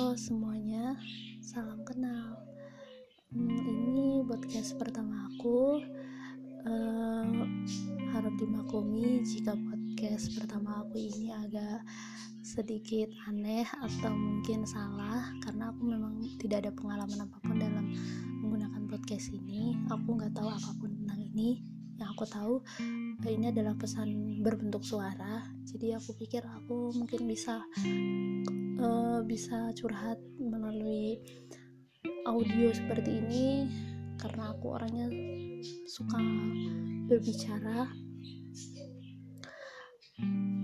Halo semuanya, salam kenal. Hmm, ini podcast pertama aku. Uh, harap dimaklumi jika podcast pertama aku ini agak sedikit aneh atau mungkin salah karena aku memang tidak ada pengalaman apa pun dalam menggunakan podcast ini. Aku nggak tahu apa pun tentang ini. Yang aku tahu ini adalah pesan berbentuk suara. Jadi aku pikir aku mungkin bisa uh, bisa curhat melalui audio seperti ini karena aku orangnya suka berbicara.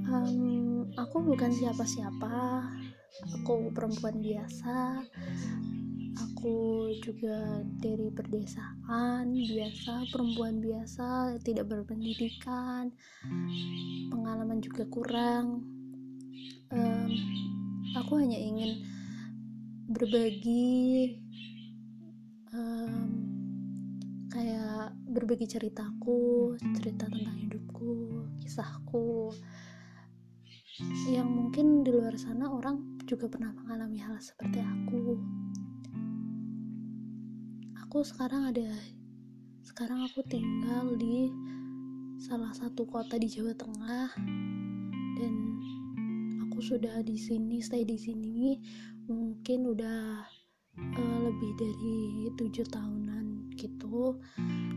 Um, aku bukan siapa-siapa aku perempuan biasa. Aku juga dari perdesaan biasa perempuan biasa tidak berpendidikan. Pengalaman juga kurang. Um, aku hanya ingin berbagi um, kayak berbagi ceritaku cerita tentang hidupku kisahku yang mungkin di luar sana orang juga pernah mengalami hal seperti aku. Aku sekarang ada sekarang aku tinggal di salah satu kota di Jawa Tengah dan aku sudah di sini stay di sini mungkin udah uh, lebih dari tujuh tahunan gitu.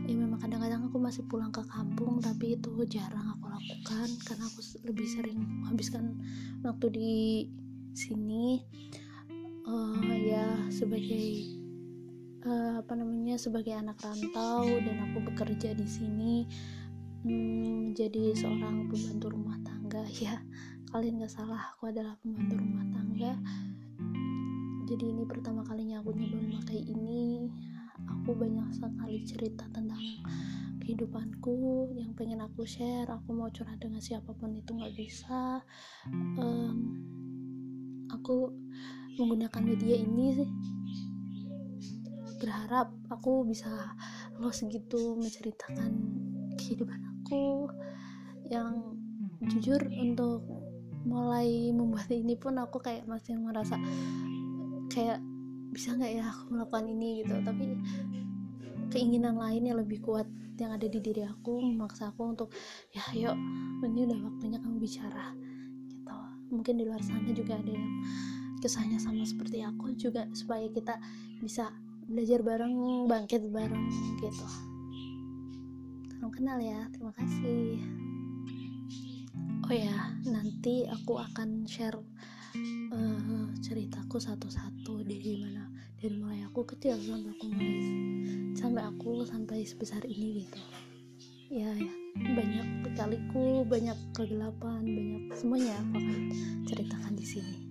Ya memang kadang-kadang aku masih pulang ke kampung tapi itu jarang aku lakukan karena aku lebih sering menghabiskan waktu di sini. Uh, ya sebagai uh, apa namanya sebagai anak rantau dan aku bekerja di sini hmm, jadi seorang pembantu rumah tangga ya kalian gak salah aku adalah pembantu rumah tangga. Jadi ini pertama kalinya aku nyoba memakai ini. Aku banyak sekali cerita tentang kehidupanku yang pengen aku share. Aku mau curhat dengan siapa pun itu nggak bisa. Um, aku menggunakan media ini sih. Berharap aku bisa lo segitu menceritakan kehidupan aku yang jujur untuk mulai membuat ini pun aku kayak masih merasa kayak bisa nggak ya aku melakukan ini gitu. Tapi keinginan lain yang lebih kuat yang ada di diri aku memaksa aku untuk ya yuk ini udah waktunya kamu bicara gitu. Mungkin di luar sana juga ada yang kisahnya sama seperti aku juga supaya kita bisa belajar bareng bangkit bareng gitu. Salam kenal ya terima kasih oh ya nanti aku akan share uh, ceritaku satu-satu dari mana dari mulai aku kecil sampai aku mulai sampai aku sampai sebesar ini gitu. Ya, ya. Banyak kaliku banyak kegelapan banyak semuanya aku akan ceritakan di sini